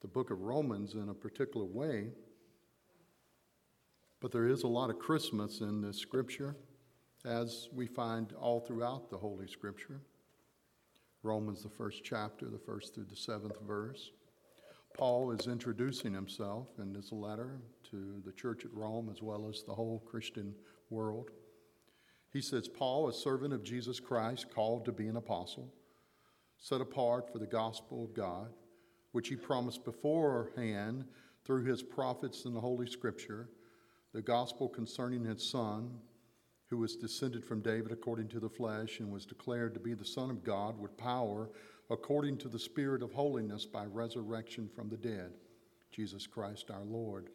the book of Romans in a particular way, but there is a lot of Christmas in this scripture, as we find all throughout the Holy Scripture. Romans, the first chapter, the first through the seventh verse. Paul is introducing himself in this letter to the church at Rome as well as the whole Christian world. He says, Paul, a servant of Jesus Christ, called to be an apostle, set apart for the gospel of God, which he promised beforehand through his prophets in the Holy Scripture, the gospel concerning his Son, who was descended from David according to the flesh and was declared to be the Son of God with power according to the Spirit of holiness by resurrection from the dead, Jesus Christ our Lord,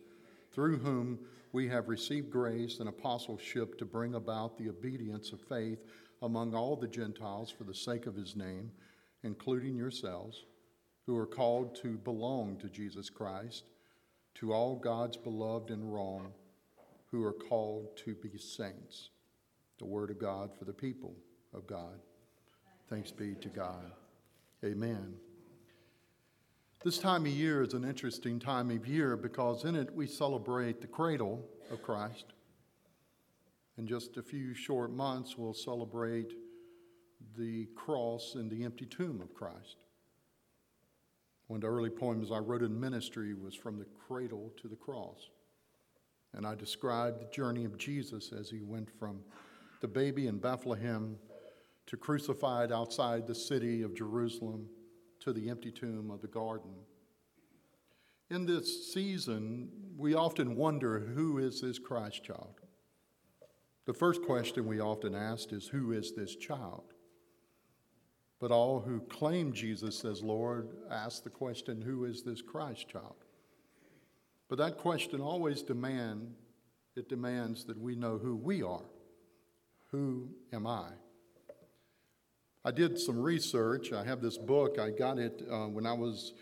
through whom we have received grace and apostleship to bring about the obedience of faith among all the Gentiles for the sake of his name, including yourselves, who are called to belong to Jesus Christ, to all God's beloved in Rome, who are called to be saints. The word of God for the people of God. Thanks be to God. Amen. This time of year is an interesting time of year because in it we celebrate the cradle of Christ. In just a few short months, we'll celebrate the cross and the empty tomb of Christ. One of the early poems I wrote in ministry was From the Cradle to the Cross. And I described the journey of Jesus as he went from the baby in Bethlehem to crucified outside the city of Jerusalem to the empty tomb of the garden. In this season, we often wonder who is this Christ child? The first question we often ask is who is this child? But all who claim Jesus as Lord ask the question who is this Christ child? But that question always demand it demands that we know who we are. Who am I? I did some research. I have this book. I got it uh, when I was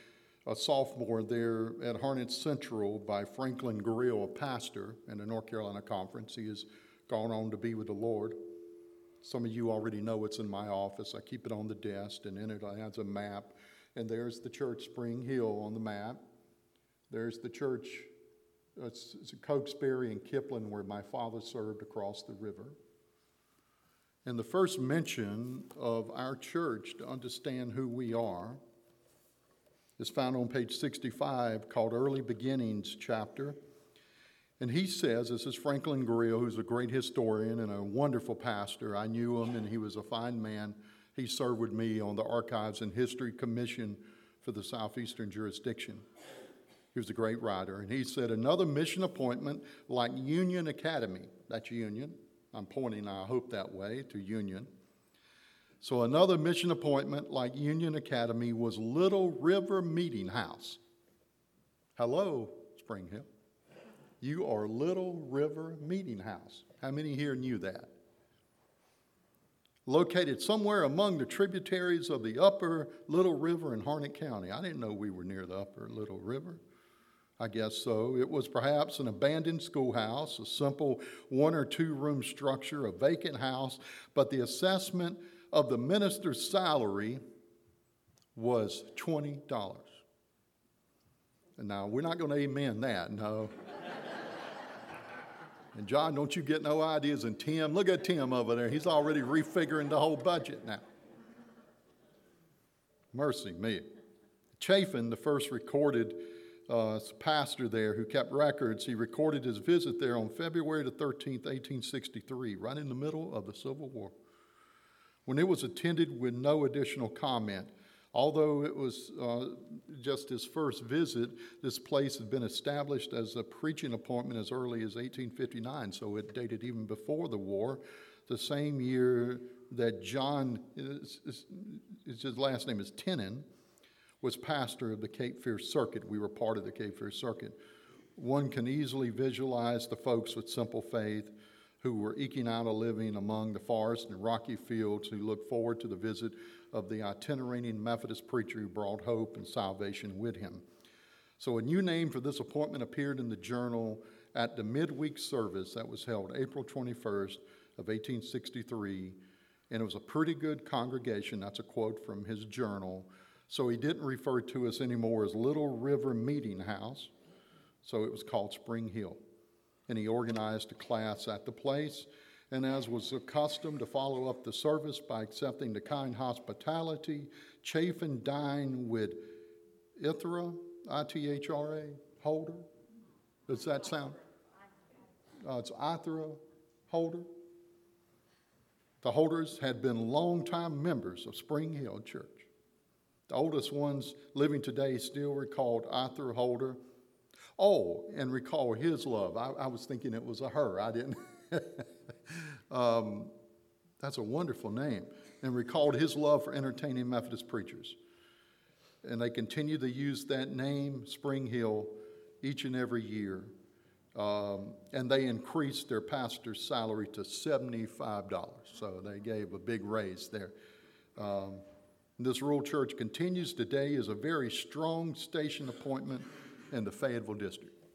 a sophomore there at Harnett Central by Franklin Grill, a pastor in the North Carolina Conference. He has gone on to be with the Lord. Some of you already know it's in my office. I keep it on the desk, and in it I have a map. And there's the church Spring Hill on the map. There's the church, uh, it's, it's Cokesbury and Kipling, where my father served across the river. And the first mention of our church to understand who we are is found on page 65 called Early Beginnings chapter. And he says, this is Franklin Grill, who's a great historian and a wonderful pastor. I knew him and he was a fine man. He served with me on the Archives and History Commission for the Southeastern jurisdiction. He was a great writer. And he said, another mission appointment like Union Academy, that's Union, I'm pointing, I hope, that way to Union. So another mission appointment like Union Academy was Little River Meeting House. Hello, Spring Hill. You are Little River Meeting House. How many here knew that? Located somewhere among the tributaries of the upper Little River in Harnett County. I didn't know we were near the upper Little River. I guess so. It was perhaps an abandoned schoolhouse, a simple one or two room structure, a vacant house, but the assessment of the minister's salary was $20. And now, we're not going to amen that, no. And John, don't you get no ideas. And Tim, look at Tim over there. He's already refiguring the whole budget now. Mercy me. Chaffin, the first recorded uh, pastor there who kept records. He recorded his visit there on February the 13th, 1863, right in the middle of the Civil War, when it was attended with no additional comment. Although it was uh, just his first visit, this place had been established as a preaching appointment as early as 1859, so it dated even before the war, the same year that John, his last name is Tennant, was pastor of the Cape Fear Circuit. We were part of the Cape Fear Circuit. One can easily visualize the folks with simple faith who were eking out a living among the forest and rocky fields who looked forward to the visit of the itinerant Methodist preacher who brought hope and salvation with him. So, a new name for this appointment appeared in the journal at the midweek service that was held April 21st of 1863, and it was a pretty good congregation. That's a quote from his journal So he didn't refer to us anymore as Little River Meeting House, so it was called Spring Hill. And he organized a class at the place, and as was accustomed to follow up the service by accepting the kind hospitality, Chaffin dine with Ithra, I T H R A, Holder. Does that sound? Uh, it's Ithra Holder. The Holders had been longtime members of Spring Hill Church. The oldest ones living today still recalled Ithra Holder. Oh, and recall his love. I, I was thinking it was a her. I didn't. um, that's a wonderful name. And recalled his love for entertaining Methodist preachers. And they continue to use that name, Spring Hill, each and every year. Um, and they increased their pastor's salary to $75. So they gave a big raise there. Um, this rural church continues today as a very strong station appointment in the Fayetteville district.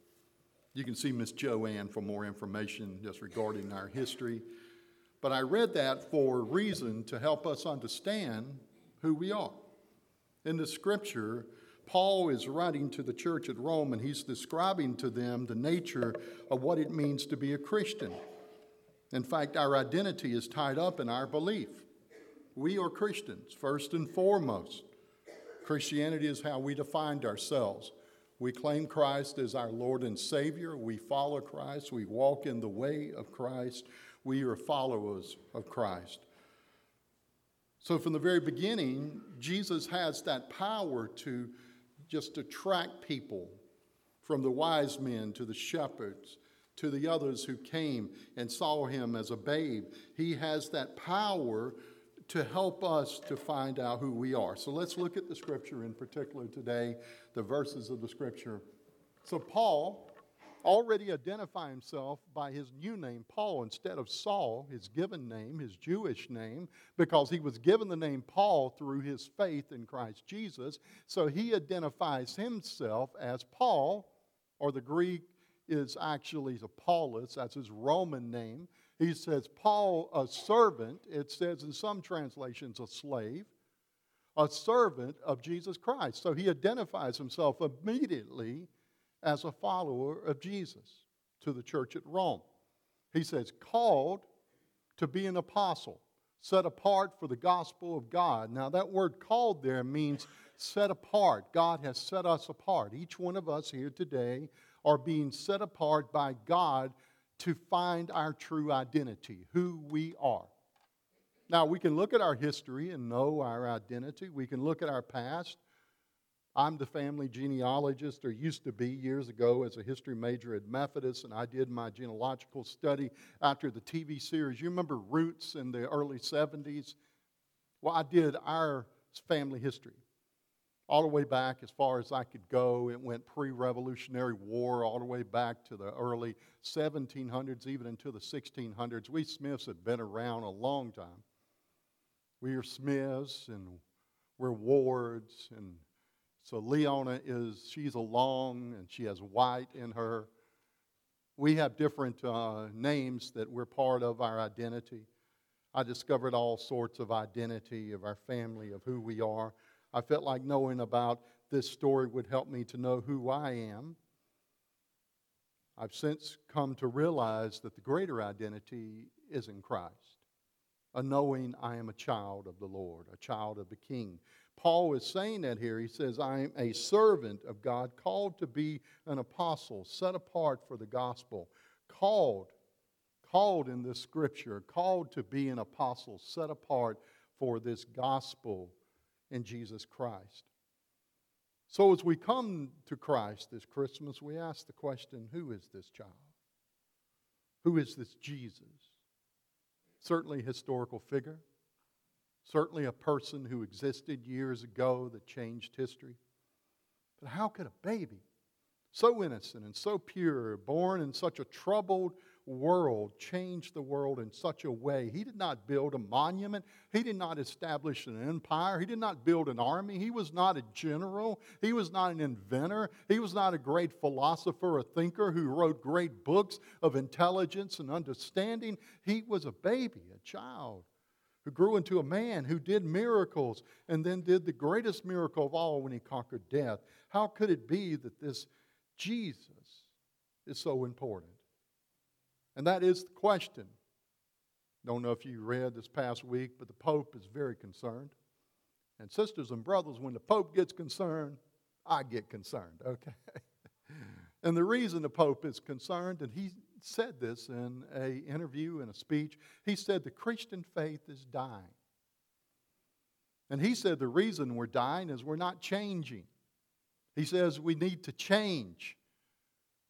You can see Miss Joanne for more information just regarding our history. But I read that for a reason to help us understand who we are. In the scripture, Paul is writing to the church at Rome and he's describing to them the nature of what it means to be a Christian. In fact, our identity is tied up in our belief. We are Christians, first and foremost. Christianity is how we defined ourselves. We claim Christ as our Lord and Savior. We follow Christ. We walk in the way of Christ. We are followers of Christ. So, from the very beginning, Jesus has that power to just attract people from the wise men to the shepherds to the others who came and saw him as a babe. He has that power to help us to find out who we are. So let's look at the scripture in particular today, the verses of the scripture. So Paul already identify himself by his new name, Paul, instead of Saul, his given name, his Jewish name, because he was given the name Paul through his faith in Christ Jesus. So he identifies himself as Paul, or the Greek is actually Apollos, that's his Roman name. He says, Paul, a servant, it says in some translations, a slave, a servant of Jesus Christ. So he identifies himself immediately as a follower of Jesus to the church at Rome. He says, called to be an apostle, set apart for the gospel of God. Now, that word called there means set apart. God has set us apart. Each one of us here today are being set apart by God to find our true identity, who we are. Now, we can look at our history and know our identity. We can look at our past. I'm the family genealogist, or used to be years ago as a history major at Methodist, and I did my genealogical study after the TV series. You remember Roots in the early 70s? Well, I did our family history all the way back as far as I could go. It went pre Revolutionary War all the way back to the early 1700s, even into the 1600s. We Smiths had been around a long time. We are Smiths and we're Wards. And so Leona is, she's a long and she has white in her. We have different uh, names that we're part of our identity. I discovered all sorts of identity of our family, of who we are. I felt like knowing about this story would help me to know who I am. I've since come to realize that the greater identity is in Christ, a knowing I am a child of the Lord, a child of the King. Paul is saying that here. He says, I am a servant of God, called to be an apostle, set apart for the gospel, called, called in this scripture, called to be an apostle, set apart for this gospel in Jesus Christ. So, as we come to Christ this Christmas, we ask the question who is this child? Who is this Jesus? Certainly, historical figure, certainly a person who existed years ago that changed history. But how could a baby, so innocent and so pure, born in such a troubled world, change the world in such a way. He did not build a monument. He did not establish an empire. He did not build an army. He was not a general. He was not an inventor. He was not a great philosopher or thinker who wrote great books of intelligence and understanding. He was a baby, a child who grew into a man, who did miracles, and then did the greatest miracle of all when he conquered death. How could it be that this Jesus is so important? And that is the question. Don't know if you read this past week, but the Pope is very concerned. And sisters and brothers, when the Pope gets concerned, I get concerned, okay? and the reason the Pope is concerned, and he said this in an interview, in a speech, he said the Christian faith is dying. And he said the reason we're dying is we're not changing. He says we need to change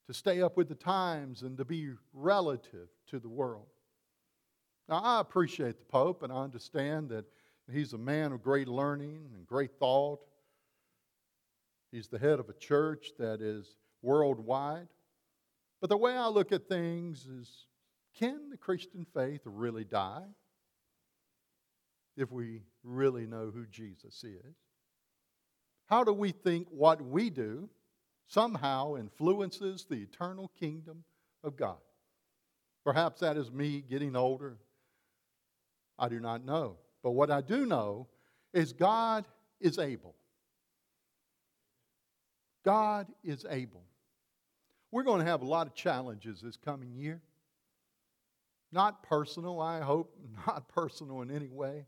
to stay up with the times and to be relative to the world. Now, I appreciate the Pope and I understand that he's a man of great learning and great thought. He's the head of a church that is worldwide. But the way I look at things is can the Christian faith really die if we really know who Jesus is? How do we think what we do somehow influences the eternal kingdom of God? Perhaps that is me getting older. I do not know. But what I do know is God is able. God is able. We're going to have a lot of challenges this coming year. Not personal, I hope, not personal in any way.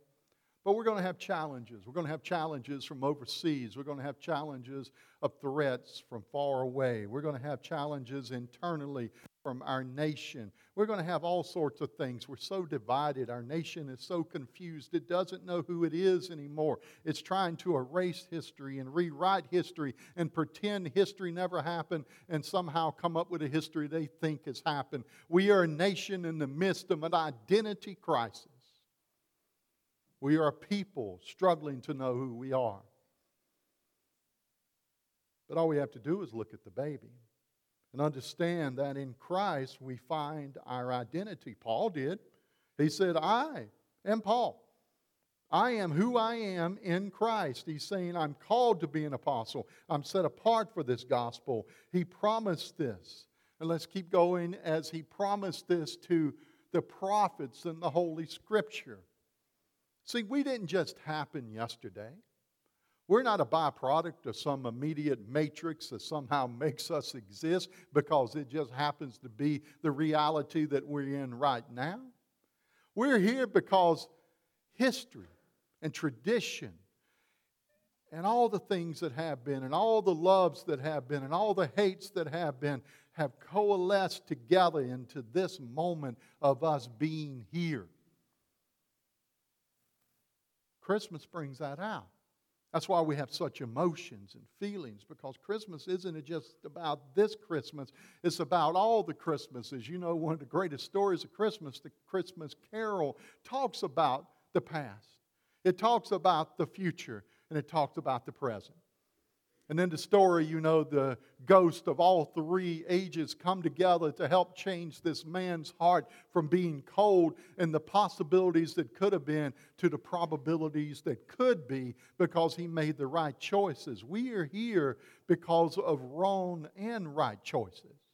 But we're going to have challenges. We're going to have challenges from overseas. We're going to have challenges of threats from far away. We're going to have challenges internally from our nation. We're going to have all sorts of things. We're so divided. Our nation is so confused. It doesn't know who it is anymore. It's trying to erase history and rewrite history and pretend history never happened and somehow come up with a history they think has happened. We are a nation in the midst of an identity crisis. We are a people struggling to know who we are. But all we have to do is look at the baby and understand that in Christ we find our identity. Paul did. He said, I am Paul. I am who I am in Christ. He's saying, I'm called to be an apostle. I'm set apart for this gospel. He promised this. And let's keep going as he promised this to the prophets in the Holy Scripture. See, we didn't just happen yesterday. We're not a byproduct of some immediate matrix that somehow makes us exist because it just happens to be the reality that we're in right now. We're here because history and tradition and all the things that have been, and all the loves that have been, and all the hates that have been, have coalesced together into this moment of us being here. Christmas brings that out. That's why we have such emotions and feelings because Christmas isn't just about this Christmas, it's about all the Christmases. You know, one of the greatest stories of Christmas, the Christmas Carol, talks about the past, it talks about the future, and it talks about the present. And then the story, you know, the ghost of all three ages come together to help change this man's heart from being cold and the possibilities that could have been to the probabilities that could be because he made the right choices. We are here because of wrong and right choices.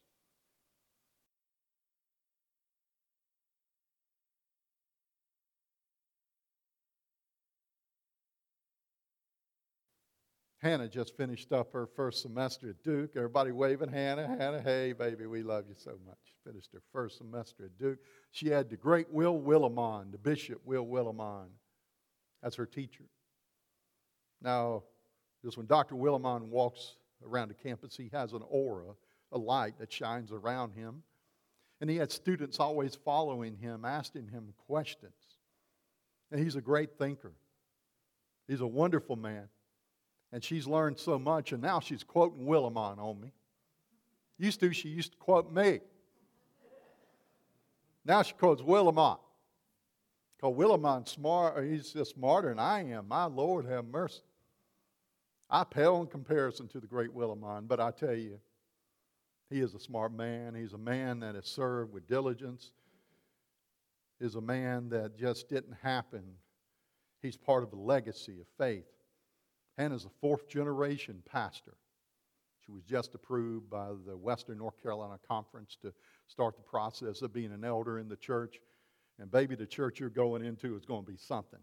Hannah just finished up her first semester at Duke. Everybody waving Hannah. Hannah, hey, baby, we love you so much. Finished her first semester at Duke. She had the great Will Willimon, the Bishop Will Willimon. That's her teacher. Now, just when Dr. Willimon walks around the campus, he has an aura, a light that shines around him. And he had students always following him, asking him questions. And he's a great thinker. He's a wonderful man. And she's learned so much, and now she's quoting Willimon on me. Used to, she used to quote me. Now she quotes Willimon. Because Willimon's smart, he's just smarter than I am. My Lord have mercy. I pale in comparison to the great Willimon, but I tell you, he is a smart man. He's a man that has served with diligence. Is a man that just didn't happen. He's part of a legacy of faith. Hannah's a fourth generation pastor. She was just approved by the Western North Carolina Conference to start the process of being an elder in the church. And baby, the church you're going into is going to be something.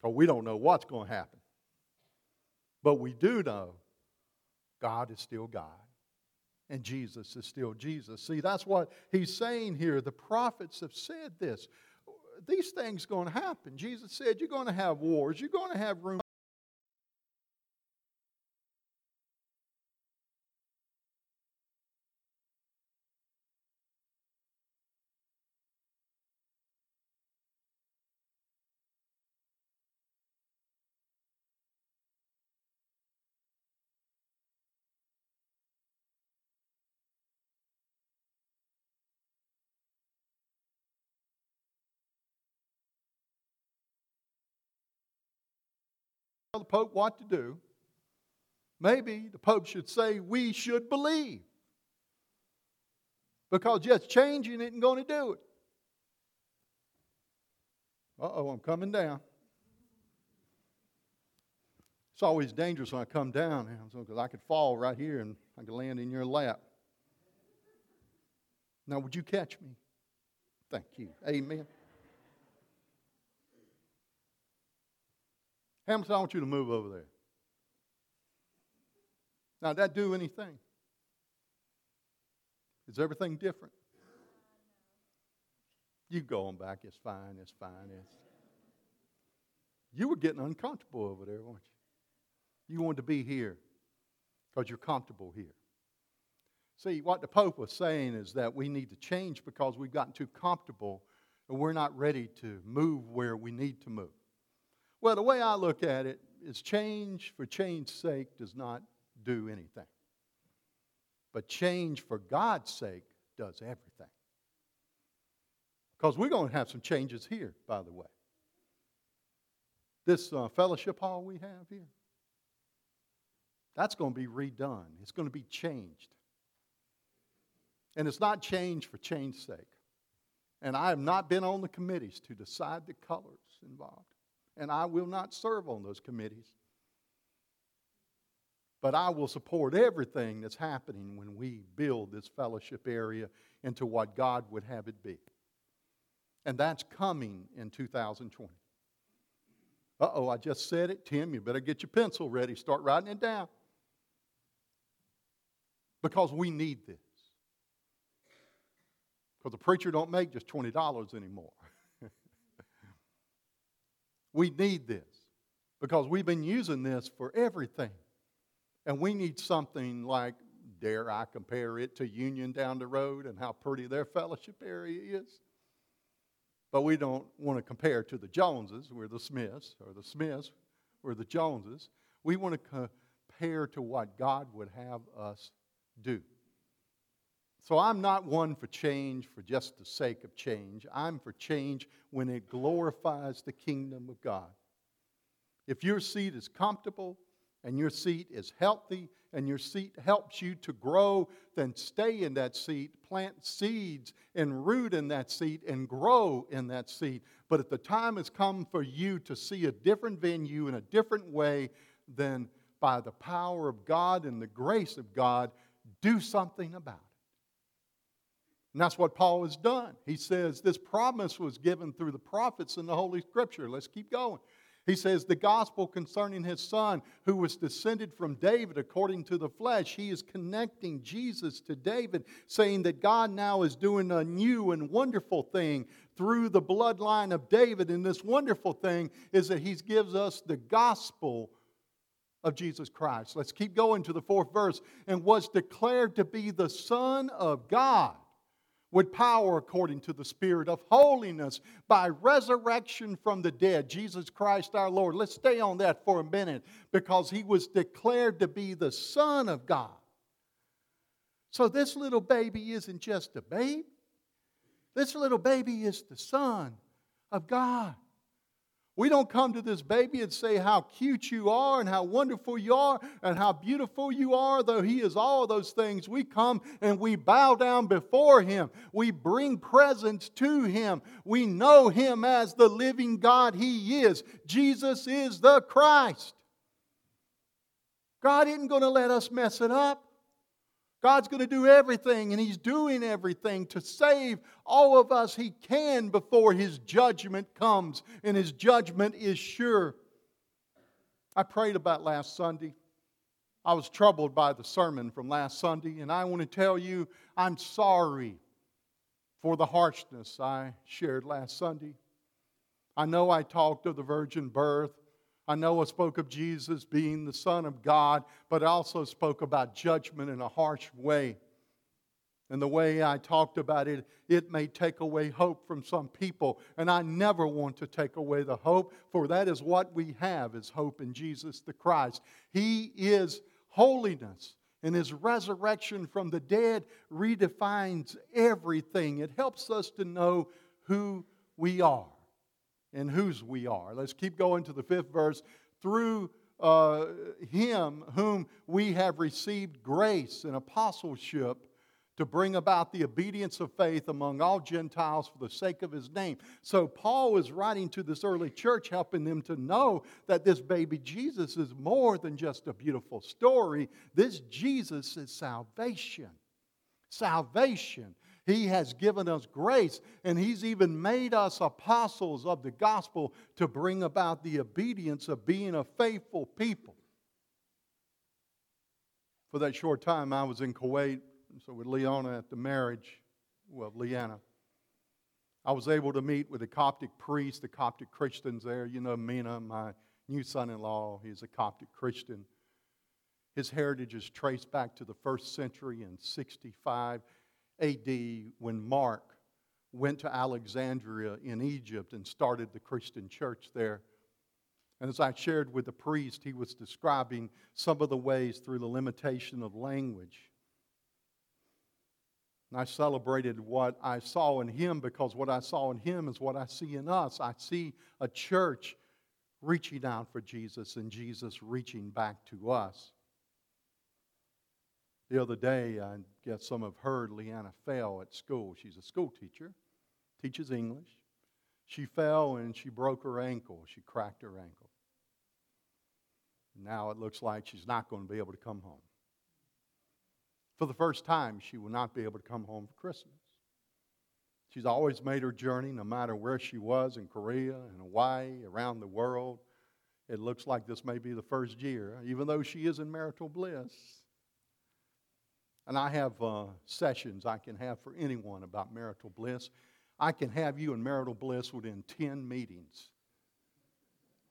Because we don't know what's going to happen. But we do know God is still God. And Jesus is still Jesus. See, that's what he's saying here. The prophets have said this. These things going to happen. Jesus said, You're going to have wars, you're going to have room. The Pope what to do. Maybe the Pope should say we should believe. Because just changing isn't going to do it. Uh oh, I'm coming down. It's always dangerous when I come down because I could fall right here and I could land in your lap. Now, would you catch me? Thank you. Amen. Hamilton, I want you to move over there. Now, did that do anything? Is everything different? You go on back. It's fine. It's fine. It's... You were getting uncomfortable over there, weren't you? You wanted to be here because you're comfortable here. See, what the Pope was saying is that we need to change because we've gotten too comfortable and we're not ready to move where we need to move. Well, the way I look at it is change for change's sake does not do anything. But change for God's sake does everything. Because we're going to have some changes here, by the way. This uh, fellowship hall we have here, that's going to be redone. It's going to be changed. And it's not changed for change's sake. And I have not been on the committees to decide the colors involved and I will not serve on those committees. But I will support everything that's happening when we build this fellowship area into what God would have it be. And that's coming in 2020. Uh oh, I just said it. Tim, you better get your pencil ready. Start writing it down. Because we need this. Because the preacher don't make just $20 anymore. We need this because we've been using this for everything. And we need something like, dare I compare it to Union down the road and how pretty their fellowship area is? But we don't want to compare to the Joneses, we're the Smiths, or the Smiths, we're the Joneses. We want to compare to what God would have us do. So I'm not one for change for just the sake of change. I'm for change when it glorifies the kingdom of God. If your seat is comfortable and your seat is healthy and your seat helps you to grow, then stay in that seat, plant seeds and root in that seat and grow in that seat. But if the time has come for you to see a different venue in a different way, then by the power of God and the grace of God, do something about it. And that's what Paul has done. He says this promise was given through the prophets in the Holy Scripture. Let's keep going. He says, The gospel concerning his son, who was descended from David according to the flesh, he is connecting Jesus to David, saying that God now is doing a new and wonderful thing through the bloodline of David. And this wonderful thing is that he gives us the gospel of Jesus Christ. Let's keep going to the fourth verse. And was declared to be the Son of God with power according to the Spirit of holiness by resurrection from the dead, Jesus Christ our Lord. Let's stay on that for a minute because he was declared to be the Son of God. So this little baby isn't just a babe, this little baby is the Son of God. We don't come to this baby and say how cute you are and how wonderful you are and how beautiful you are, though He is all those things. We come and we bow down before Him. We bring presents to Him. We know Him as the living God He is. Jesus is the Christ. God isn't going to let us mess it up. God's going to do everything, and He's doing everything to save all of us He can before His judgment comes, and His judgment is sure. I prayed about last Sunday. I was troubled by the sermon from last Sunday, and I want to tell you I'm sorry for the harshness I shared last Sunday. I know I talked of the virgin birth. I know I spoke of Jesus being the Son of God, but I also spoke about judgment in a harsh way. And the way I talked about it, it may take away hope from some people. And I never want to take away the hope, for that is what we have is hope in Jesus the Christ. He is holiness. And his resurrection from the dead redefines everything. It helps us to know who we are and whose we are. Let's keep going to the fifth verse. Through uh, him whom we have received grace and apostleship to bring about the obedience of faith among all Gentiles for the sake of his name. So, Paul is writing to this early church, helping them to know that this baby Jesus is more than just a beautiful story. This Jesus is salvation. Salvation. He has given us grace, and He's even made us apostles of the gospel to bring about the obedience of being a faithful people. For that short time, I was in Kuwait, so with Leona at the marriage, well, Leanna. I was able to meet with the Coptic priest, the Coptic Christians there. You know, Mina, my new son in law, he's a Coptic Christian. His heritage is traced back to the first century in 65 AD when Mark went to Alexandria in Egypt and started the Christian church there. And as I shared with the priest, he was describing some of the ways through the limitation of language. And I celebrated what I saw in him because what I saw in him is what I see in us. I see a church reaching out for Jesus and Jesus reaching back to us. The other day, I guess some have heard Leanna fell at school. She's a school teacher, teaches English. She fell and she broke her ankle. She cracked her ankle. Now it looks like she's not going to be able to come home. For the first time, she will not be able to come home for Christmas. She's always made her journey, no matter where she was in Korea, in Hawaii, around the world. It looks like this may be the first year, even though she is in marital bliss. And I have uh, sessions I can have for anyone about marital bliss. I can have you in marital bliss within 10 meetings.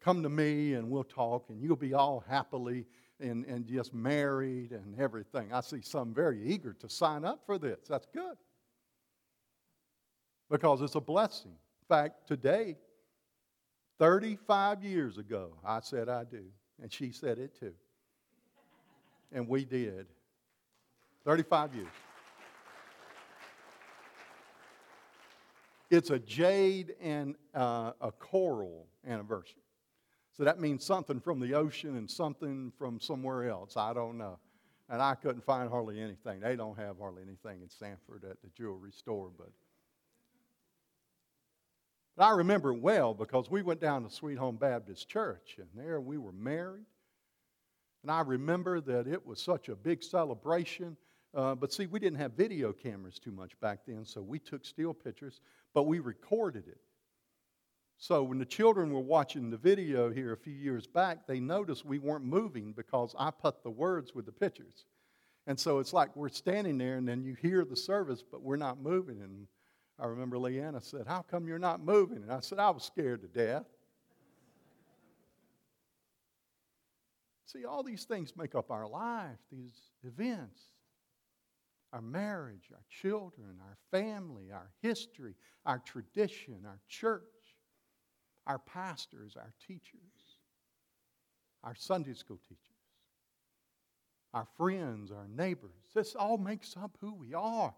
Come to me and we'll talk, and you'll be all happily and, and just married and everything. I see some very eager to sign up for this. That's good. Because it's a blessing. In fact, today, 35 years ago, I said I do. And she said it too. And we did. 35 years. It's a jade and uh, a coral anniversary. So that means something from the ocean and something from somewhere else. I don't know. And I couldn't find hardly anything. They don't have hardly anything in Sanford at the jewelry store, but. But I remember well because we went down to Sweet Home Baptist Church, and there we were married. And I remember that it was such a big celebration. Uh, but see, we didn't have video cameras too much back then, so we took still pictures, but we recorded it. So when the children were watching the video here a few years back, they noticed we weren't moving because I put the words with the pictures. And so it's like we're standing there and then you hear the service, but we're not moving. And I remember Leanna said, How come you're not moving? And I said, I was scared to death. See, all these things make up our life, these events our marriage, our children, our family, our history, our tradition, our church, our pastors, our teachers, our Sunday school teachers, our friends, our neighbors. This all makes up who we are,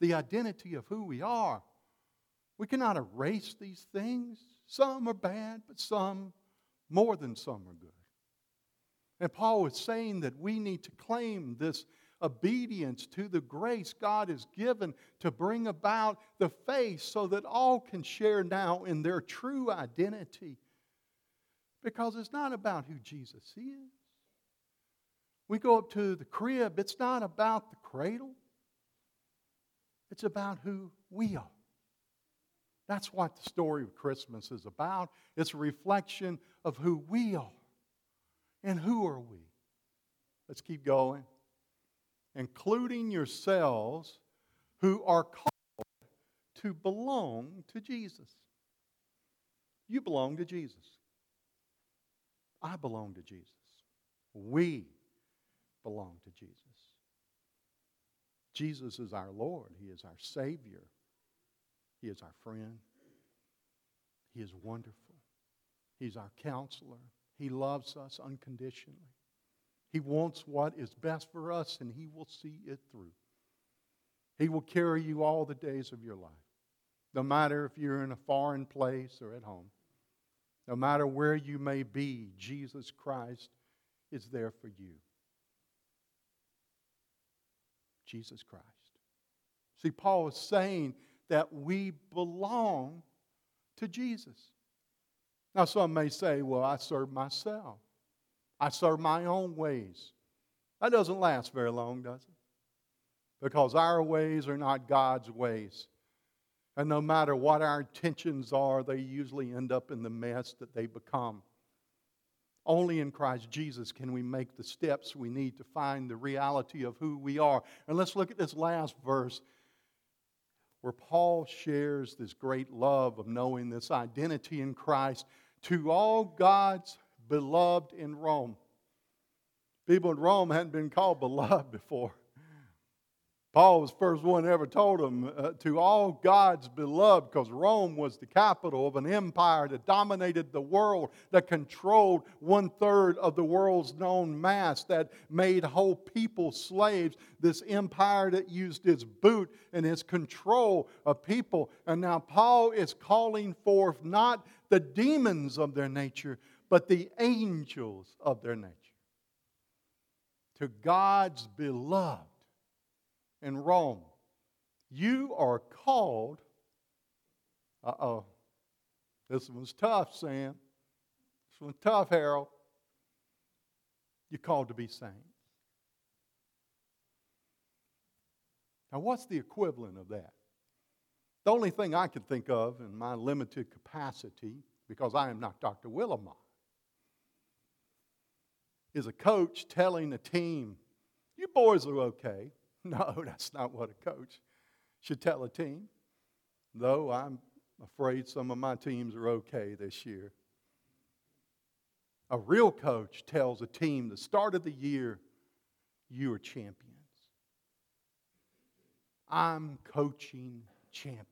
the identity of who we are. We cannot erase these things. Some are bad, but some, more than some, are good. And Paul is saying that we need to claim this obedience to the grace God has given to bring about the faith so that all can share now in their true identity. Because it's not about who Jesus is. We go up to the crib, it's not about the cradle, it's about who we are. That's what the story of Christmas is about. It's a reflection of who we are. And who are we? Let's keep going. Including yourselves who are called to belong to Jesus. You belong to Jesus. I belong to Jesus. We belong to Jesus. Jesus is our Lord, He is our Savior, He is our friend, He is wonderful, He's our counselor. He loves us unconditionally. He wants what is best for us, and He will see it through. He will carry you all the days of your life, no matter if you're in a foreign place or at home. No matter where you may be, Jesus Christ is there for you. Jesus Christ. See, Paul is saying that we belong to Jesus. Now, some may say, well, I serve myself, I serve my own ways. That doesn't last very long, does it? Because our ways are not God's ways. And no matter what our intentions are, they usually end up in the mess that they become. Only in Christ Jesus can we make the steps we need to find the reality of who we are. And let's look at this last verse where Paul shares this great love of knowing this identity in Christ to all God's beloved in Rome. People in Rome hadn't been called beloved before. Paul was the first one ever told them uh, to all God's beloved, because Rome was the capital of an empire that dominated the world, that controlled one third of the world's known mass, that made whole people slaves. This empire that used its boot and its control of people. And now Paul is calling forth not the demons of their nature, but the angels of their nature. To God's beloved in Rome. You are called. Uh oh. This one's tough, Sam. This one's tough, Harold. You're called to be saints. Now, what's the equivalent of that? The only thing I can think of in my limited capacity, because I am not Dr. Willimon, is a coach telling a team, You boys are okay. No, that's not what a coach should tell a team, though I'm afraid some of my teams are okay this year. A real coach tells a team the start of the year, you are champions. I'm coaching champions.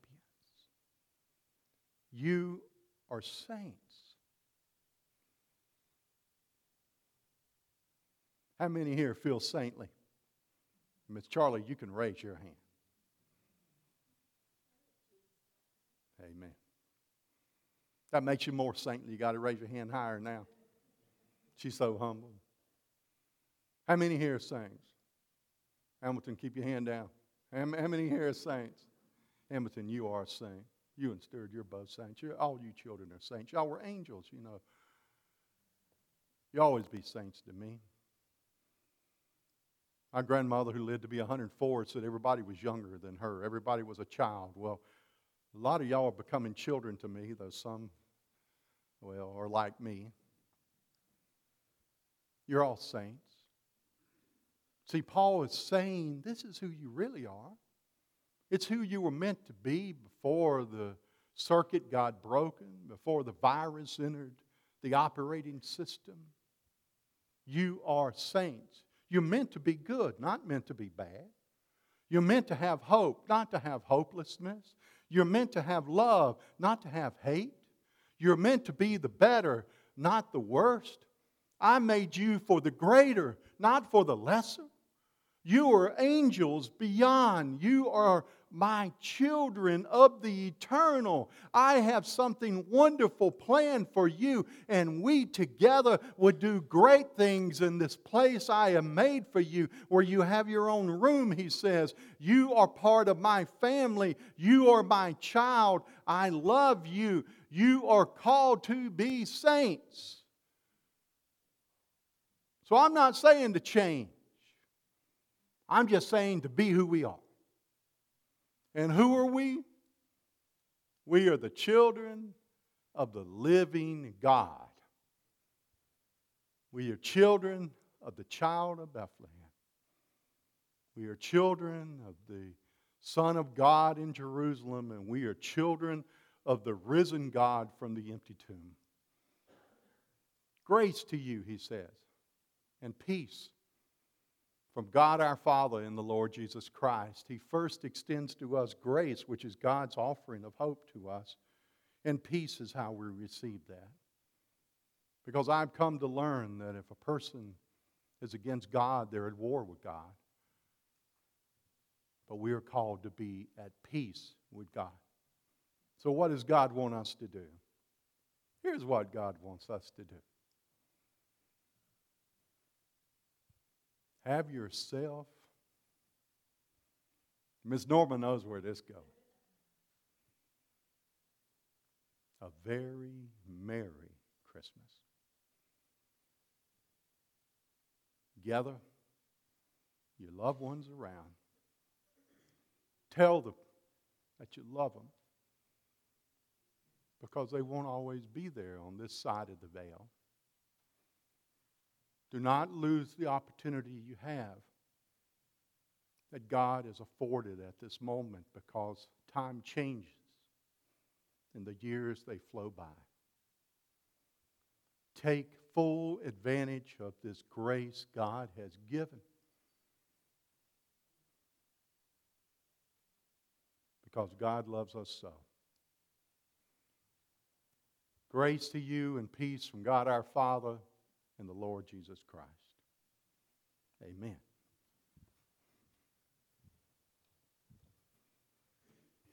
You are saints. How many here feel saintly? Miss Charlie, you can raise your hand. Amen. That makes you more saintly. You got to raise your hand higher now. She's so humble. How many here are saints? Hamilton, keep your hand down. How many here are saints? Hamilton, you are a saint. You and Stewart, you're both saints. You're, all you children are saints. Y'all were angels, you know. You always be saints to me. My grandmother, who lived to be 104, said everybody was younger than her. Everybody was a child. Well, a lot of y'all are becoming children to me, though some, well, are like me. You're all saints. See, Paul is saying this is who you really are. It's who you were meant to be before the circuit got broken, before the virus entered the operating system. You are saints. You're meant to be good, not meant to be bad. You're meant to have hope, not to have hopelessness. You're meant to have love, not to have hate. You're meant to be the better, not the worst. I made you for the greater, not for the lesser. You are angels beyond. You are my children of the eternal. I have something wonderful planned for you, and we together would do great things in this place I have made for you, where you have your own room, he says. You are part of my family. You are my child. I love you. You are called to be saints. So I'm not saying to change, I'm just saying to be who we are. And who are we? We are the children of the living God. We are children of the child of Bethlehem. We are children of the Son of God in Jerusalem, and we are children of the risen God from the empty tomb. Grace to you, he says, and peace from God our Father and the Lord Jesus Christ. He first extends to us grace, which is God's offering of hope to us, and peace is how we receive that. Because I've come to learn that if a person is against God, they're at war with God. But we are called to be at peace with God. So, what does God want us to do? Here's what God wants us to do have yourself. Miss Norma knows where this goes. A very merry Christmas. Gather your loved ones around. Tell them that you love them because they won't always be there on this side of the veil. Do not lose the opportunity you have that God has afforded at this moment because time changes and the years they flow by. Take full advantage of this grace God has given. Because God loves us so. Grace to you and peace from God our Father and the Lord Jesus Christ. Amen.